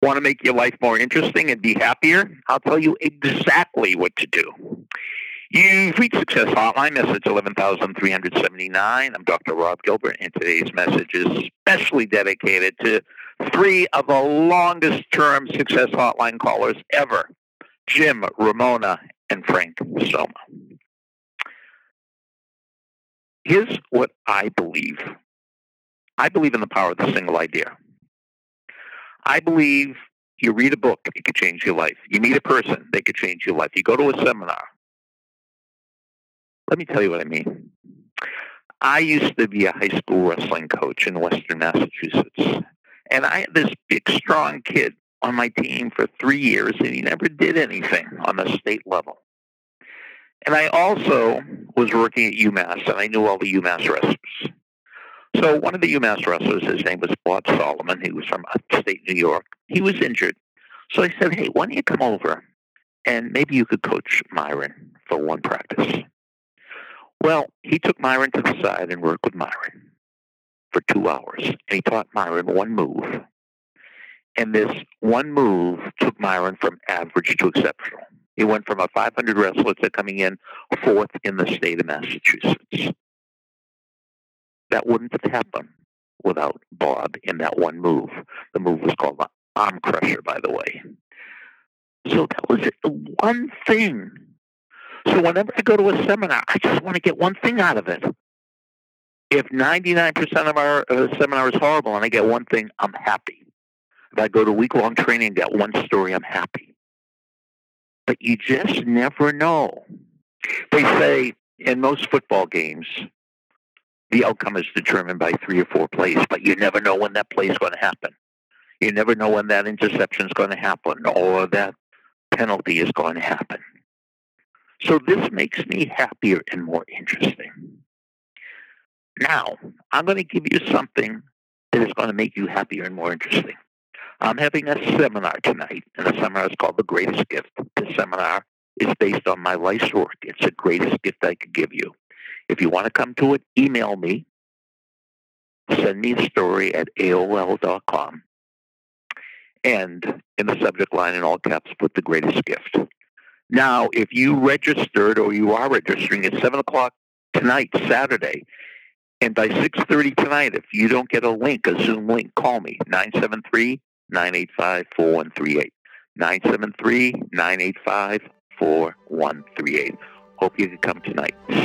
Want to make your life more interesting and be happier? I'll tell you exactly what to do. You've reached Success Hotline, message 11,379. I'm Dr. Rob Gilbert, and today's message is specially dedicated to three of the longest term Success Hotline callers ever Jim, Ramona, and Frank Soma. Here's what I believe I believe in the power of the single idea. I believe you read a book, it could change your life. You meet a person, they could change your life. You go to a seminar. Let me tell you what I mean. I used to be a high school wrestling coach in Western Massachusetts. And I had this big, strong kid on my team for three years, and he never did anything on the state level. And I also was working at UMass, and I knew all the UMass wrestlers. So one of the UMass wrestlers, his name was Bob Solomon. He was from upstate New York. He was injured. So I said, hey, why don't you come over and maybe you could coach Myron for one practice. Well, he took Myron to the side and worked with Myron for two hours. And he taught Myron one move. And this one move took Myron from average to exceptional. He went from a 500 wrestler to coming in fourth in the state of Massachusetts. That wouldn't have happened without Bob in that one move. The move was called the arm crusher, by the way. So that was the one thing. So whenever I go to a seminar, I just want to get one thing out of it. If 99% of our uh, seminar is horrible and I get one thing, I'm happy. If I go to week-long training and get one story, I'm happy. But you just never know. They say in most football games, the outcome is determined by three or four plays, but you never know when that play is going to happen. You never know when that interception is going to happen or that penalty is going to happen. So this makes me happier and more interesting. Now, I'm going to give you something that is going to make you happier and more interesting. I'm having a seminar tonight, and the seminar is called The Greatest Gift. This seminar is based on my life's work. It's the greatest gift I could give you. If you want to come to it, email me. Send me a story at AOL.com. And in the subject line, in all caps, put the greatest gift. Now, if you registered or you are registering at 7 o'clock tonight, Saturday, and by 6.30 tonight, if you don't get a link, a Zoom link, call me, 973-985-4138. 973-985-4138. Hope you can come tonight,